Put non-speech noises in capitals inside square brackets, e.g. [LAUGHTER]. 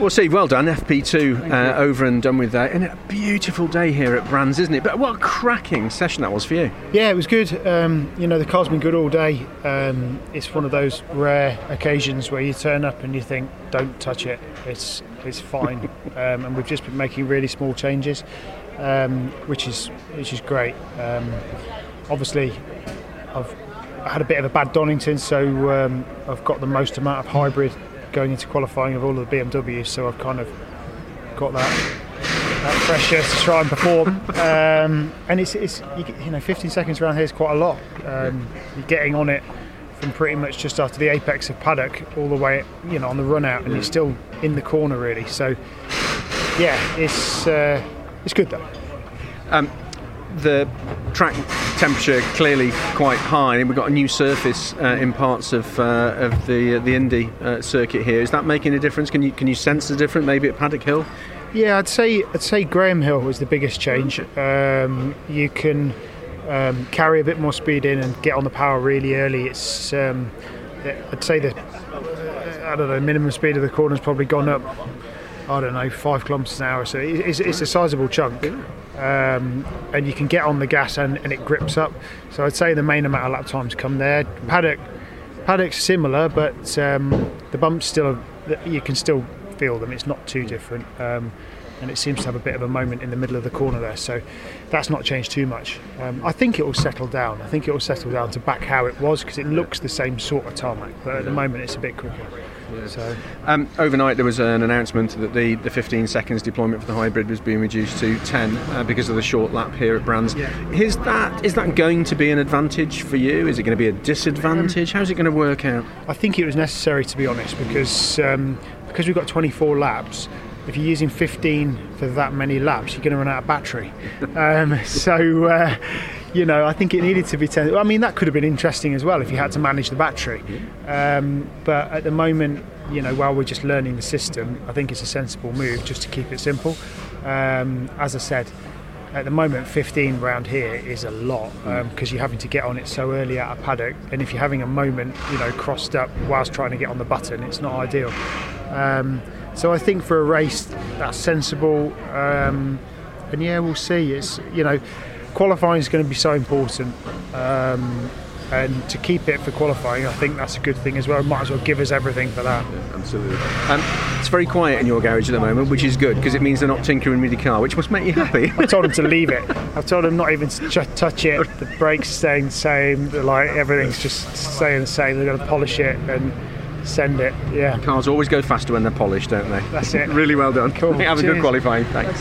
Well, Steve, well done. FP2 uh, over and done with that. And a beautiful day here at Brands, isn't it? But what a cracking session that was for you. Yeah, it was good. Um, you know, the car's been good all day. Um, it's one of those rare occasions where you turn up and you think, "Don't touch it. It's it's fine." [LAUGHS] um, and we've just been making really small changes, um, which is which is great. Um, obviously, I've had a bit of a bad Donington, so um, I've got the most amount of hybrid going into qualifying of all of the BMWs. So I've kind of got that that pressure to try and perform. [LAUGHS] Um, and it's, it's you, get- you know 15 seconds around here is quite a lot. Um, you're getting on it from pretty much just after the apex of paddock all the way you know on the run out, and you're still in the corner really. So yeah, it's uh, it's good though. The track temperature clearly quite high, and we've got a new surface uh, in parts of uh, of the the Indy uh, circuit here. Is that making a difference? Can you can you sense the difference maybe at Paddock Hill? Yeah, I'd say I'd say Graham Hill was the biggest change. Um, you can um, carry a bit more speed in and get on the power really early. It's um, I'd say the I don't know minimum speed of the corner's probably gone up. I don't know five kilometres an hour, so it's, it's a sizable chunk. Um, and you can get on the gas and, and it grips up. So I'd say the main amount of lap times come there. Paddock Paddock's similar, but um, the bumps still you can still feel them. It's not too different, um, and it seems to have a bit of a moment in the middle of the corner there. So that's not changed too much. Um, I think it will settle down. I think it will settle down to back how it was because it looks the same sort of tarmac, but at the moment it's a bit quicker. So Um, overnight, there was an announcement that the, the 15 seconds deployment for the hybrid was being reduced to 10 uh, because of the short lap here at Brands. Is that is that going to be an advantage for you? Is it going to be a disadvantage? How's it going to work out? I think it was necessary to be honest because um, because we've got 24 laps. If you're using 15 for that many laps, you're going to run out of battery. [LAUGHS] Um, so, uh, you know, I think it needed to be 10. I mean, that could have been interesting as well if you had to manage the battery. Um, but at the moment, you know, while we're just learning the system, I think it's a sensible move just to keep it simple. Um, as I said, at the moment 15 round here is a lot because you're having to get on it so early out of paddock and if you're having a moment you know crossed up whilst trying to get on the button it's not ideal um, so I think for a race that's sensible um, and yeah we'll see it's you know qualifying is going to be so important um, and to keep it for qualifying I think that's a good thing as well might as well give us everything for that Absolutely. Um, it's very quiet in your garage at the moment, which is good because it means they're not tinkering with your car, which must make you happy. I told them to [LAUGHS] leave it. I've told them not even to ch- touch it. The brakes staying the same. The like everything's just staying the same. They're going to polish it and send it. Yeah, Cars always go faster when they're polished, don't they? That's it. [LAUGHS] really well done. Cool. [LAUGHS] Have a good qualifying. Thanks.